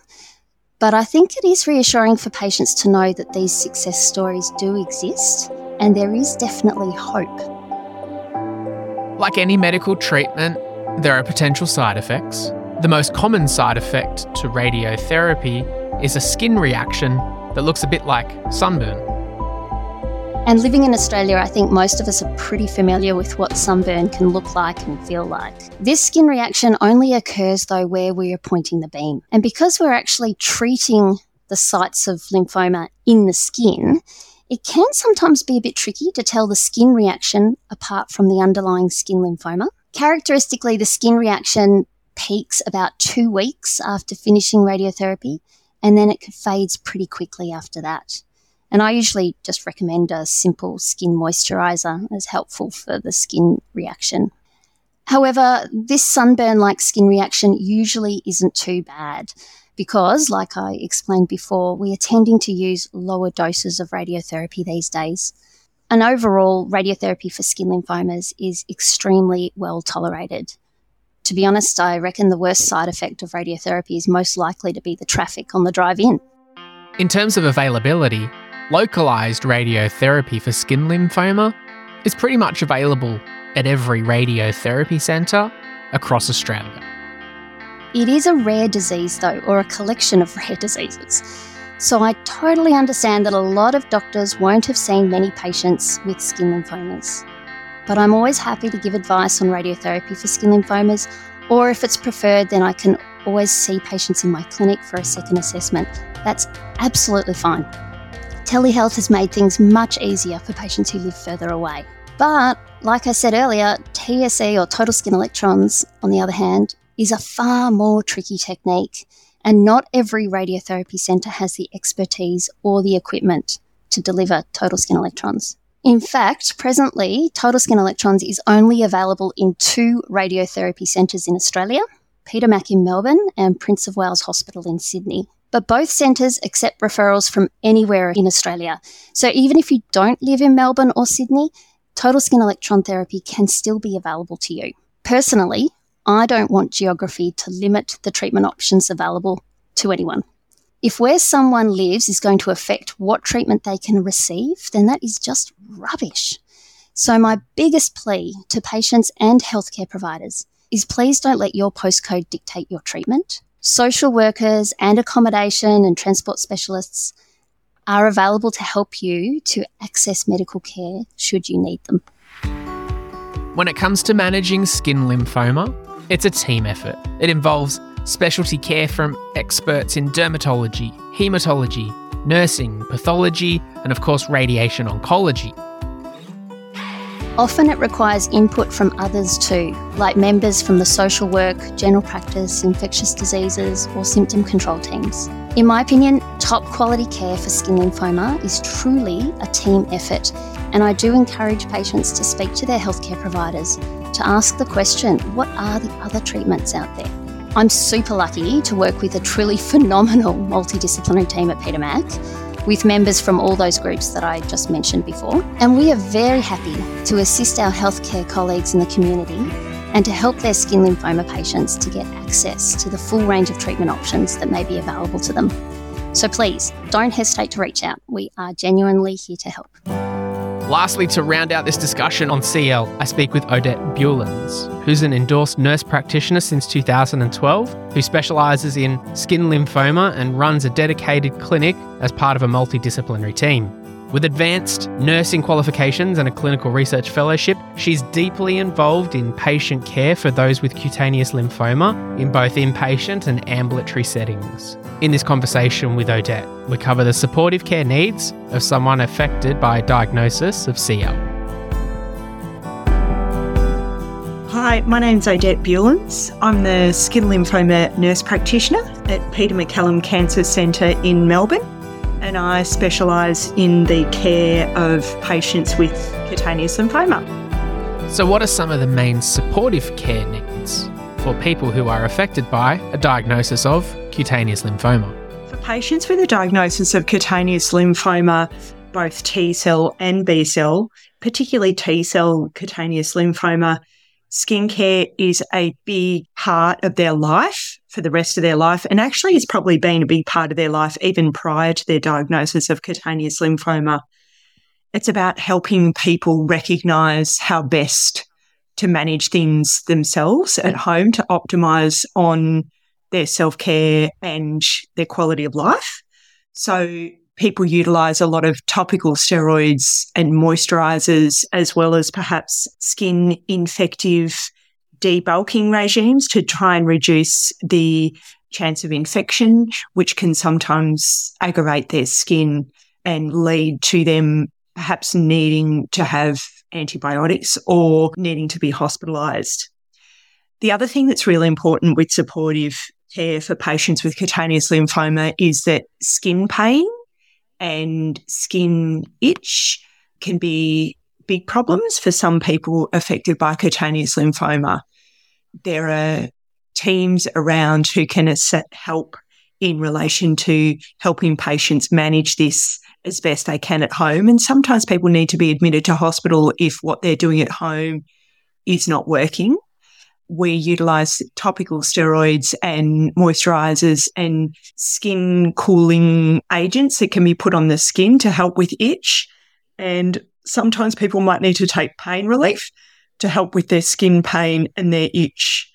[SPEAKER 4] but I think it is reassuring for patients to know that these success stories do exist and there is definitely hope.
[SPEAKER 1] Like any medical treatment, there are potential side effects. The most common side effect to radiotherapy is a skin reaction that looks a bit like sunburn.
[SPEAKER 4] And living in Australia, I think most of us are pretty familiar with what sunburn can look like and feel like. This skin reaction only occurs though where we are pointing the beam. And because we're actually treating the sites of lymphoma in the skin, it can sometimes be a bit tricky to tell the skin reaction apart from the underlying skin lymphoma. Characteristically, the skin reaction peaks about two weeks after finishing radiotherapy and then it fades pretty quickly after that. And I usually just recommend a simple skin moisturizer as helpful for the skin reaction. However, this sunburn like skin reaction usually isn't too bad because, like I explained before, we are tending to use lower doses of radiotherapy these days. And overall, radiotherapy for skin lymphomas is extremely well tolerated to be honest, I reckon the worst side effect of radiotherapy is most likely to be the traffic on the drive in.
[SPEAKER 1] In terms of availability, localized radiotherapy for skin lymphoma is pretty much available at every radiotherapy centre across Australia.
[SPEAKER 4] It is a rare disease, though, or a collection of rare diseases. So I totally understand that a lot of doctors won't have seen many patients with skin lymphomas. But I'm always happy to give advice on radiotherapy for skin lymphomas, or if it's preferred, then I can always see patients in my clinic for a second assessment. That's absolutely fine. Telehealth has made things much easier for patients who live further away. But, like I said earlier, TSE or total skin electrons, on the other hand, is a far more tricky technique, and not every radiotherapy centre has the expertise or the equipment to deliver total skin electrons. In fact, presently, total skin electrons is only available in two radiotherapy centres in Australia Peter Mac in Melbourne and Prince of Wales Hospital in Sydney. But both centres accept referrals from anywhere in Australia. So even if you don't live in Melbourne or Sydney, total skin electron therapy can still be available to you. Personally, I don't want geography to limit the treatment options available to anyone. If where someone lives is going to affect what treatment they can receive, then that is just rubbish. So, my biggest plea to patients and healthcare providers is please don't let your postcode dictate your treatment. Social workers and accommodation and transport specialists are available to help you to access medical care should you need them.
[SPEAKER 1] When it comes to managing skin lymphoma, it's a team effort. It involves specialty care from experts in dermatology, hematology, nursing, pathology, and of course, radiation oncology.
[SPEAKER 4] Often it requires input from others too, like members from the social work, general practice, infectious diseases, or symptom control teams. In my opinion, top quality care for skin lymphoma is truly a team effort, and I do encourage patients to speak to their healthcare providers to ask the question what are the other treatments out there? I'm super lucky to work with a truly phenomenal multidisciplinary team at Peter Mac with members from all those groups that I just mentioned before. And we are very happy to assist our healthcare colleagues in the community and to help their skin lymphoma patients to get access to the full range of treatment options that may be available to them. So please don't hesitate to reach out. We are genuinely here to help.
[SPEAKER 1] Lastly, to round out this discussion on CL, I speak with Odette Buelens, who's an endorsed nurse practitioner since 2012, who specialises in skin lymphoma and runs a dedicated clinic as part of a multidisciplinary team. With advanced nursing qualifications and a clinical research fellowship, she's deeply involved in patient care for those with cutaneous lymphoma in both inpatient and ambulatory settings. In this conversation with Odette, we cover the supportive care needs of someone affected by a diagnosis of CL.
[SPEAKER 5] Hi, my name's Odette Buelens. I'm the skin lymphoma nurse practitioner at Peter MacCallum Cancer Centre in Melbourne and I specialise in the care of patients with cutaneous lymphoma.
[SPEAKER 1] So, what are some of the main supportive care needs for people who are affected by a diagnosis of cutaneous lymphoma?
[SPEAKER 5] For patients with a diagnosis of cutaneous lymphoma, both T cell and B cell, particularly T cell cutaneous lymphoma, skincare is a big part of their life for the rest of their life. And actually, it's probably been a big part of their life even prior to their diagnosis of cutaneous lymphoma. It's about helping people recognize how best to manage things themselves at home to optimize on their self care and their quality of life. So, people utilize a lot of topical steroids and moisturizers, as well as perhaps skin infective debulking regimes to try and reduce the chance of infection, which can sometimes aggravate their skin and lead to them perhaps needing to have antibiotics or needing to be hospitalized. The other thing that's really important with supportive care for patients with cutaneous lymphoma is that skin pain and skin itch can be big problems for some people affected by cutaneous lymphoma. There are teams around who can help in relation to helping patients manage this as best they can at home. And sometimes people need to be admitted to hospital if what they're doing at home is not working. we utilize topical steroids and moisturizers and skin cooling agents that can be put on the skin to help with itch. And sometimes people might need to take pain relief to help with their skin pain and their itch.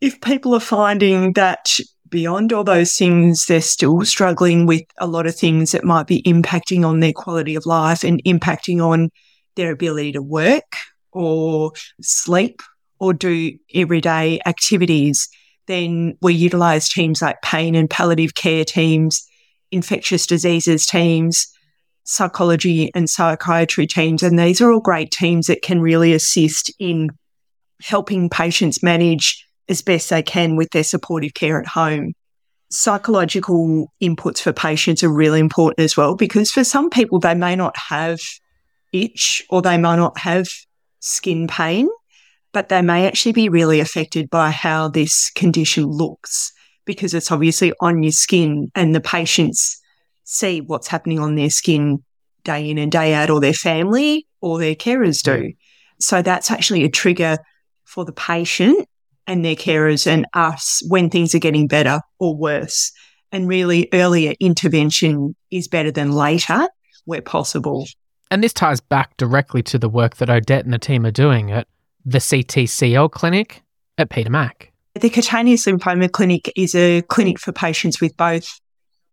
[SPEAKER 5] If people are finding that beyond all those things, they're still struggling with a lot of things that might be impacting on their quality of life and impacting on their ability to work or sleep or do everyday activities, then we utilize teams like pain and palliative care teams, infectious diseases teams, psychology and psychiatry teams. And these are all great teams that can really assist in helping patients manage as best they can with their supportive care at home. Psychological inputs for patients are really important as well because for some people, they may not have itch or they may not have skin pain, but they may actually be really affected by how this condition looks because it's obviously on your skin and the patients see what's happening on their skin day in and day out, or their family or their carers do. So that's actually a trigger for the patient and their carers and us when things are getting better or worse. And really, earlier intervention is better than later where possible.
[SPEAKER 1] And this ties back directly to the work that Odette and the team are doing at the CTCL clinic at Peter Mac.
[SPEAKER 5] The cutaneous lymphoma clinic is a clinic for patients with both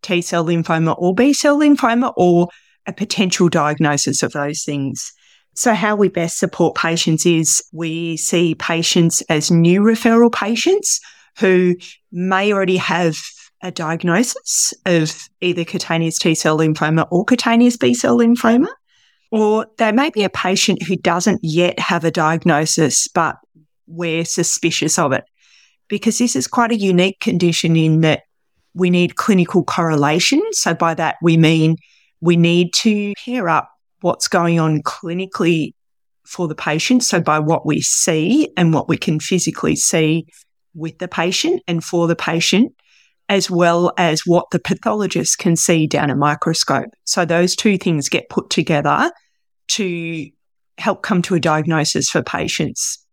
[SPEAKER 5] T cell lymphoma or B cell lymphoma or a potential diagnosis of those things. So, how we best support patients is we see patients as new referral patients who may already have a diagnosis of either cutaneous T cell lymphoma or cutaneous B cell lymphoma. Or they may be a patient who doesn't yet have a diagnosis, but we're suspicious of it. Because this is quite a unique condition in that we need clinical correlation. So by that, we mean we need to pair up what's going on clinically for the patient. So by what we see and what we can physically see with the patient and for the patient, as well as what the pathologist can see down a microscope. So those two things get put together to help come to a diagnosis for patients.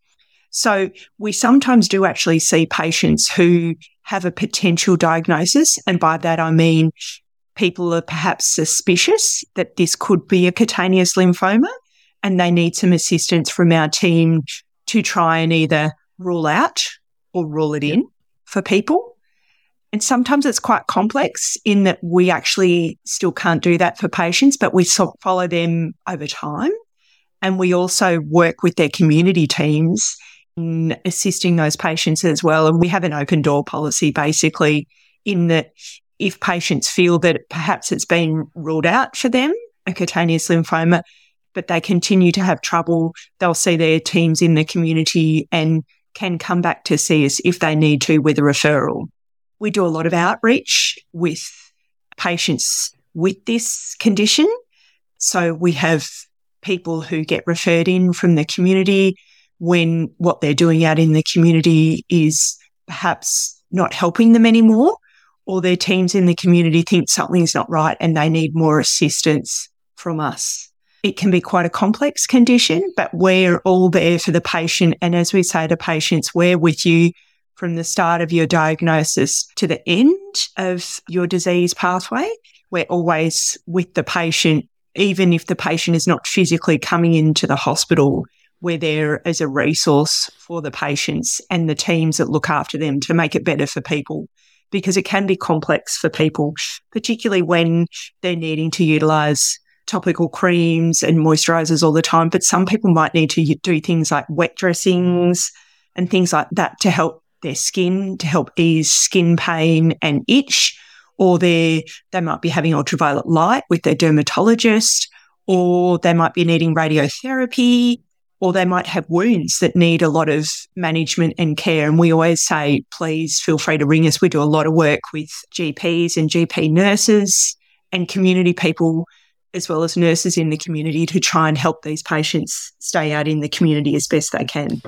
[SPEAKER 5] So we sometimes do actually see patients who have a potential diagnosis. And by that, I mean people are perhaps suspicious that this could be a cutaneous lymphoma and they need some assistance from our team to try and either rule out or rule it in for people. And sometimes it's quite complex in that we actually still can't do that for patients, but we follow them over time. And we also work with their community teams in assisting those patients as well. And we have an open door policy basically in that if patients feel that perhaps it's been ruled out for them, a cutaneous lymphoma, but they continue to have trouble, they'll see their teams in the community and can come back to see us if they need to with a referral. We do a lot of outreach with patients with this condition. So we have people who get referred in from the community when what they're doing out in the community is perhaps not helping them anymore, or their teams in the community think something's not right and they need more assistance from us. It can be quite a complex condition, but we're all there for the patient. And as we say to patients, we're with you from the start of your diagnosis to the end of your disease pathway. We're always with the patient, even if the patient is not physically coming into the hospital. We're there as a resource for the patients and the teams that look after them to make it better for people. Because it can be complex for people, particularly when they're needing to utilize topical creams and moisturizers all the time. But some people might need to do things like wet dressings and things like that to help their skin to help ease skin pain and itch, or they they might be having ultraviolet light with their dermatologist, or they might be needing radiotherapy, or they might have wounds that need a lot of management and care. And we always say, please feel free to ring us. We do a lot of work with GPs and GP nurses and community people, as well as nurses in the community, to try and help these patients stay out in the community as best they can.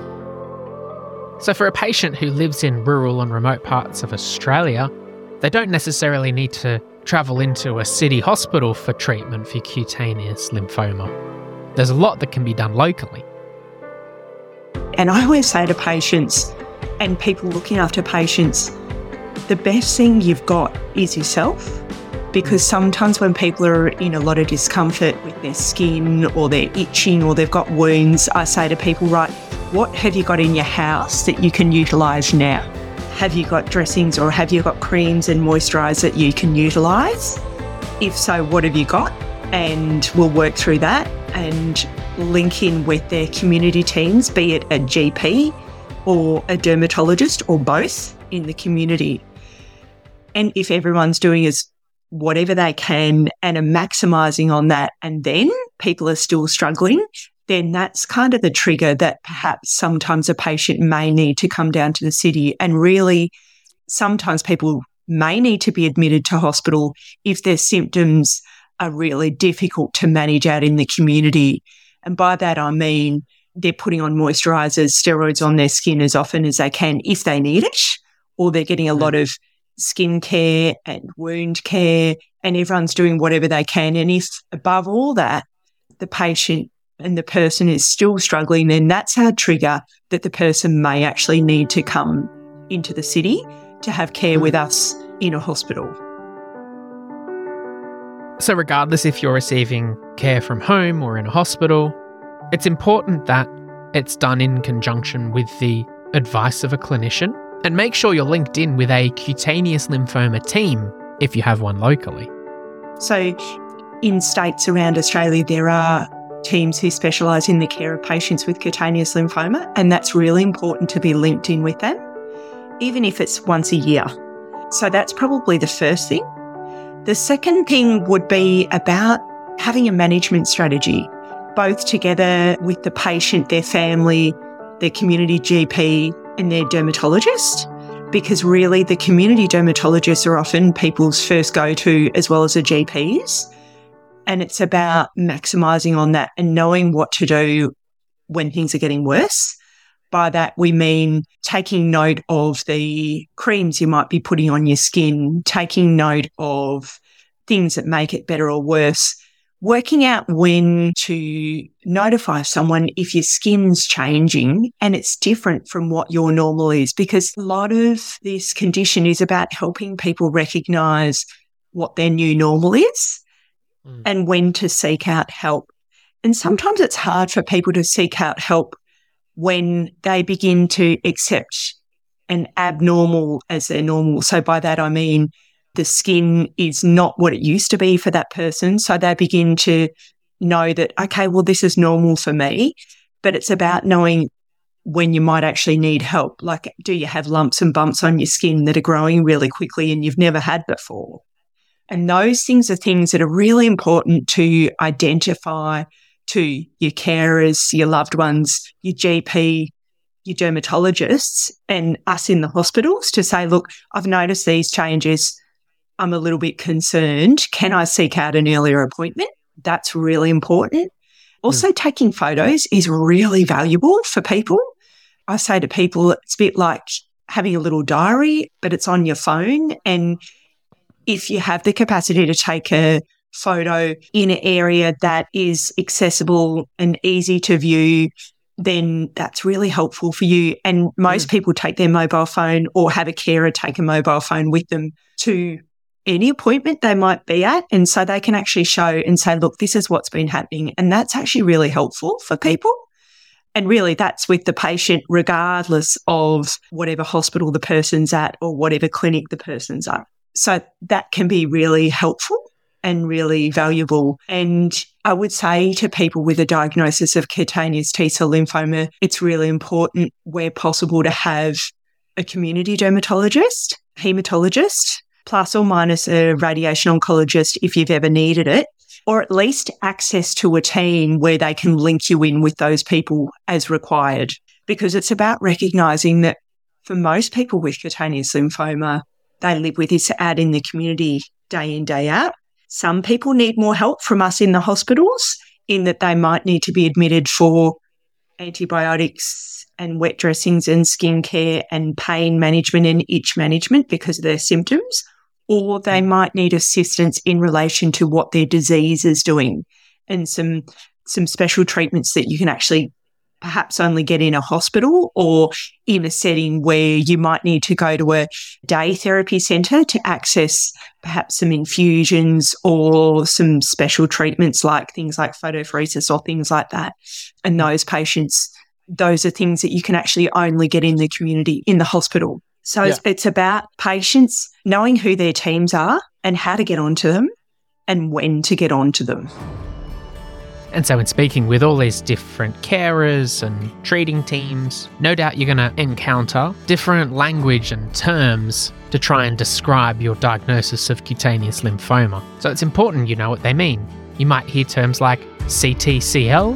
[SPEAKER 1] So, for a patient who lives in rural and remote parts of Australia, they don't necessarily need to travel into a city hospital for treatment for cutaneous lymphoma. There's a lot that can be done locally.
[SPEAKER 5] And I always say to patients, and people looking after patients, the best thing you've got is yourself. Because sometimes when people are in a lot of discomfort with their skin or they're itching or they've got wounds, I say to people, right, what have you got in your house that you can utilise now? Have you got dressings or have you got creams and moisturise that you can utilise? If so, what have you got? And we'll work through that and link in with their community teams, be it a GP or a dermatologist or both in the community. And if everyone's doing as whatever they can and are maximizing on that, and then people are still struggling, then that's kind of the trigger that perhaps sometimes a patient may need to come down to the city. And really, sometimes people may need to be admitted to hospital if their symptoms are really difficult to manage out in the community. And by that, I mean they're putting on moisturizers, steroids on their skin as often as they can if they need it, or they're getting a lot of skin care and wound care, and everyone's doing whatever they can. And if above all that, the patient and the person is still struggling, then that's our trigger that the person may actually need to come into the city to have care mm. with us in a hospital.
[SPEAKER 1] So, regardless if you're receiving care from home or in a hospital, it's important that it's done in conjunction with the advice of a clinician and make sure you're linked in with a cutaneous lymphoma team if you have one locally.
[SPEAKER 5] So, in states around Australia, there are teams who specialise in the care of patients with cutaneous lymphoma, and that's really important to be linked in with them, even if it's once a year. So, that's probably the first thing. The second thing would be about having a management strategy, both together with the patient, their family, their community GP, and their dermatologist. Because really, the community dermatologists are often people's first go to as well as the GPs. And it's about maximizing on that and knowing what to do when things are getting worse. By that, we mean taking note of the creams you might be putting on your skin, taking note of things that make it better or worse, working out when to notify someone if your skin's changing and it's different from what your normal is, because a lot of this condition is about helping people recognize what their new normal is mm. and when to seek out help. And sometimes it's hard for people to seek out help when they begin to accept an abnormal as their normal. So by that, I mean, the skin is not what it used to be for that person. So they begin to know that, okay, well, this is normal for me. But it's about knowing when you might actually need help. Like, do you have lumps and bumps on your skin that are growing really quickly and you've never had before? And those things are things that are really important to identify to your carers, your loved ones, your GP, your dermatologists, and us in the hospitals to say, look, I've noticed these changes. I'm a little bit concerned. Can I seek out an earlier appointment? That's really important. Also, mm. taking photos is really valuable for people. I say to people, it's a bit like having a little diary, but it's on your phone. And if you have the capacity to take a photo in an area that is accessible and easy to view, then that's really helpful for you. And most mm. people take their mobile phone or have a carer take a mobile phone with them to any appointment they might be at. And so they can actually show and say, look, this is what's been happening. And that's actually really helpful for people. And really, that's with the patient, regardless of whatever hospital the person's at or whatever clinic the person's at. So that can be really helpful and really valuable. And I would say to people with a diagnosis of cutaneous T cell lymphoma, it's really important where possible to have a community dermatologist, hematologist, plus or minus a radiation oncologist if you've ever needed it, or at least access to a team where they can link you in with those people as required. Because it's about recognizing that for most people with cutaneous lymphoma, they live with this out in the community day in, day out. Some people need more help from us in the hospitals in that they might need to be admitted for antibiotics and wet dressings and skincare and pain management and itch management because of their symptoms, or they mm. might need assistance in relation to what their disease is doing and some some special treatments that you can actually perhaps only get in a hospital or in a setting where you might need to go to a day therapy centre to access perhaps some infusions or some special treatments like things like photopheresis or things like that. And those patients, those are things that you can actually only get in the community, in the hospital. So yeah. it's, it's about patients knowing who their teams are and how to get onto them and when to get onto them.
[SPEAKER 1] And so, in speaking with all these different carers and treating teams, no doubt you're going to encounter different language and terms to try and describe your diagnosis of cutaneous lymphoma. So, it's important you know what they mean. You might hear terms like CTCL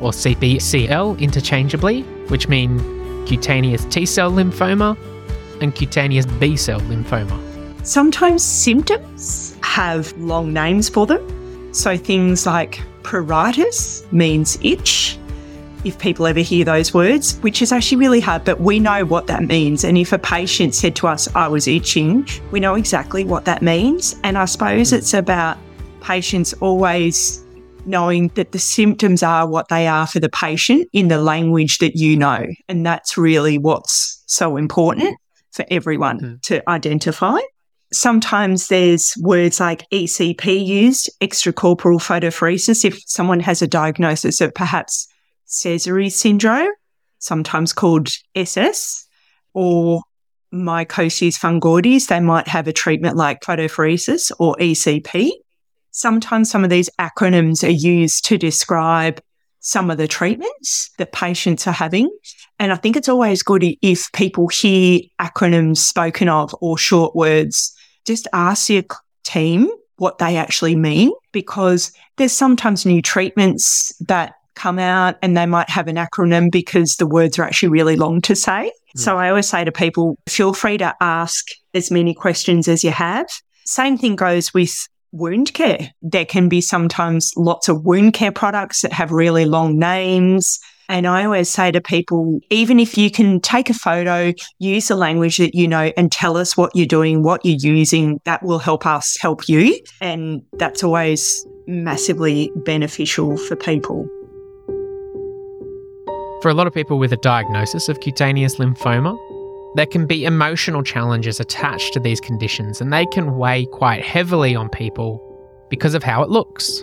[SPEAKER 1] or CBCL interchangeably, which mean cutaneous T cell lymphoma and cutaneous B cell lymphoma.
[SPEAKER 5] Sometimes symptoms have long names for them. So, things like pruritus means itch. If people ever hear those words, which is actually really hard, but we know what that means. And if a patient said to us, I was itching, we know exactly what that means. And I suppose it's about patients always knowing that the symptoms are what they are for the patient in the language that you know. And that's really what's so important for everyone mm. to identify. Sometimes there's words like ECP used, extracorporeal photopheresis, if someone has a diagnosis of perhaps Sézary syndrome, sometimes called SS, or mycosis fungoides, they might have a treatment like photopheresis or ECP. Sometimes some of these acronyms are used to describe some of the treatments that patients are having. And I think it's always good if people hear acronyms spoken of or short words just ask your team what they actually mean because there's sometimes new treatments that come out and they might have an acronym because the words are actually really long to say. Mm. So I always say to people, feel free to ask as many questions as you have. Same thing goes with wound care. There can be sometimes lots of wound care products that have really long names. And I always say to people, even if you can take a photo, use the language that you know and tell us what you're doing, what you're using, that will help us help you. And that's always massively beneficial for people.
[SPEAKER 1] For a lot of people with a diagnosis of cutaneous lymphoma, there can be emotional challenges attached to these conditions, and they can weigh quite heavily on people because of how it looks.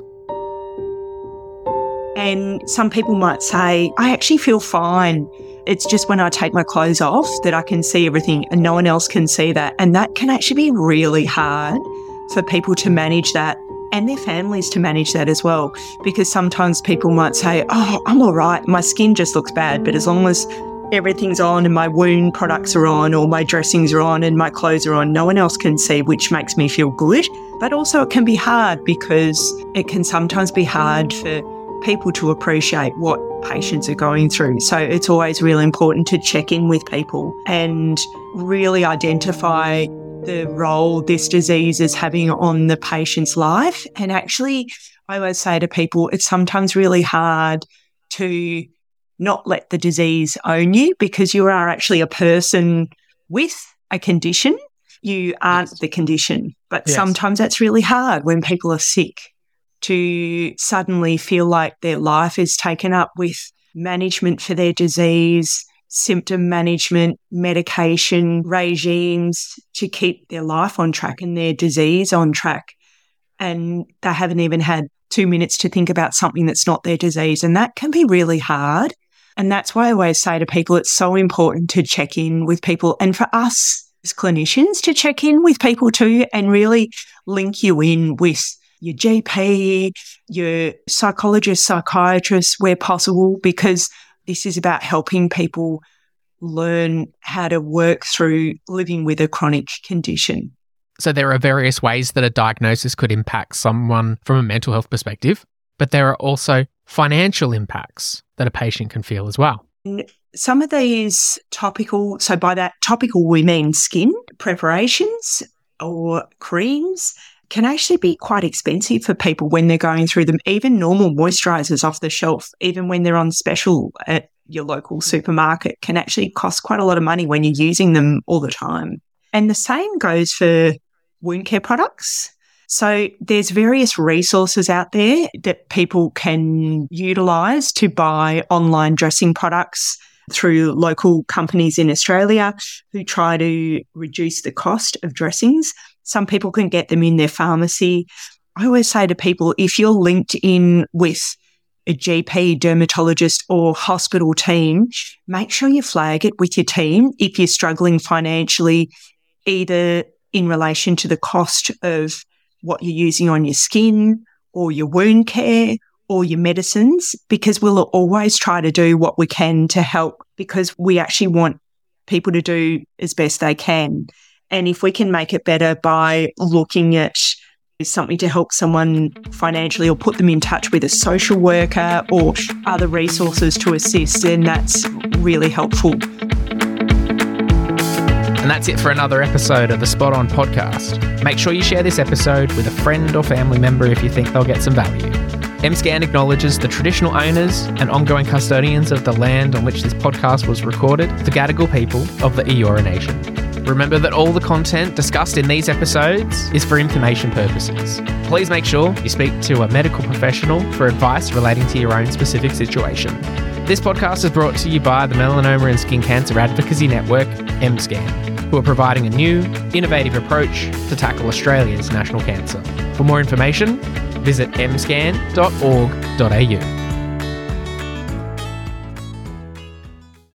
[SPEAKER 5] And some people might say, I actually feel fine. It's just when I take my clothes off that I can see everything and no one else can see that. And that can actually be really hard for people to manage that and their families to manage that as well. Because sometimes people might say, Oh, I'm all right. My skin just looks bad. But as long as everything's on and my wound products are on or my dressings are on and my clothes are on, no one else can see, which makes me feel good. But also, it can be hard because it can sometimes be hard for people to appreciate what patients are going through. So it's always really important to check in with people and really identify the role this disease is having on the patient's life. And actually, I always say to people, it's sometimes really hard to not let the disease own you because you are actually a person with a condition. You aren't yes. the condition. But yes. sometimes that's really hard when people are sick to suddenly feel like their life is taken up with management for their disease, symptom management, medication regimes to keep their life on track and their disease on track. And they haven't even had two minutes to think about something that's not their disease. And that can be really hard. And that's why I always say to people, it's so important to check in with people and for us as clinicians to check in with people too and really link you in with your GP, your psychologist, psychiatrist, where possible, because this is about helping people learn how to work through living with a chronic condition.
[SPEAKER 1] So, there are various ways that a diagnosis could impact someone from a mental health perspective, but there are also financial impacts that a patient can feel as well.
[SPEAKER 5] Some of these topical, so by that topical, we mean skin preparations or creams can actually be quite expensive for people when they're going through them. Even normal moisturizers off the shelf, even when they're on special at your local supermarket, can actually cost quite a lot of money when you're using them all the time. And the same goes for wound care products. So there's various resources out there that people can utilize to buy online dressing products through local companies in Australia who try to reduce the cost of dressings. Some people can get them in their pharmacy. I always say to people, if you're linked in with a GP, dermatologist, or hospital team, make sure you flag it with your team if you're struggling financially, either in relation to the cost of what you're using on your skin or your wound care or your medicines, because we'll always try to do what we can to help because we actually want people to do as best they can. And if we can make it better by looking at something to help someone financially or put them in touch with a social worker or other resources to assist, then that's really helpful.
[SPEAKER 1] And that's it for another episode of the Spot On podcast. Make sure you share this episode with a friend or family member if you think they'll get some value. MSCAN acknowledges the traditional owners and ongoing custodians of the land on which this podcast was recorded, the Gadigal people of the Eora Nation. Remember that all the content discussed in these episodes is for information purposes. Please make sure you speak to a medical professional for advice relating to your own specific situation. This podcast is brought to you by the Melanoma and Skin Cancer Advocacy Network, MScan, who are providing a new, innovative approach to tackle Australia's national cancer. For more information, visit mscan.org.au.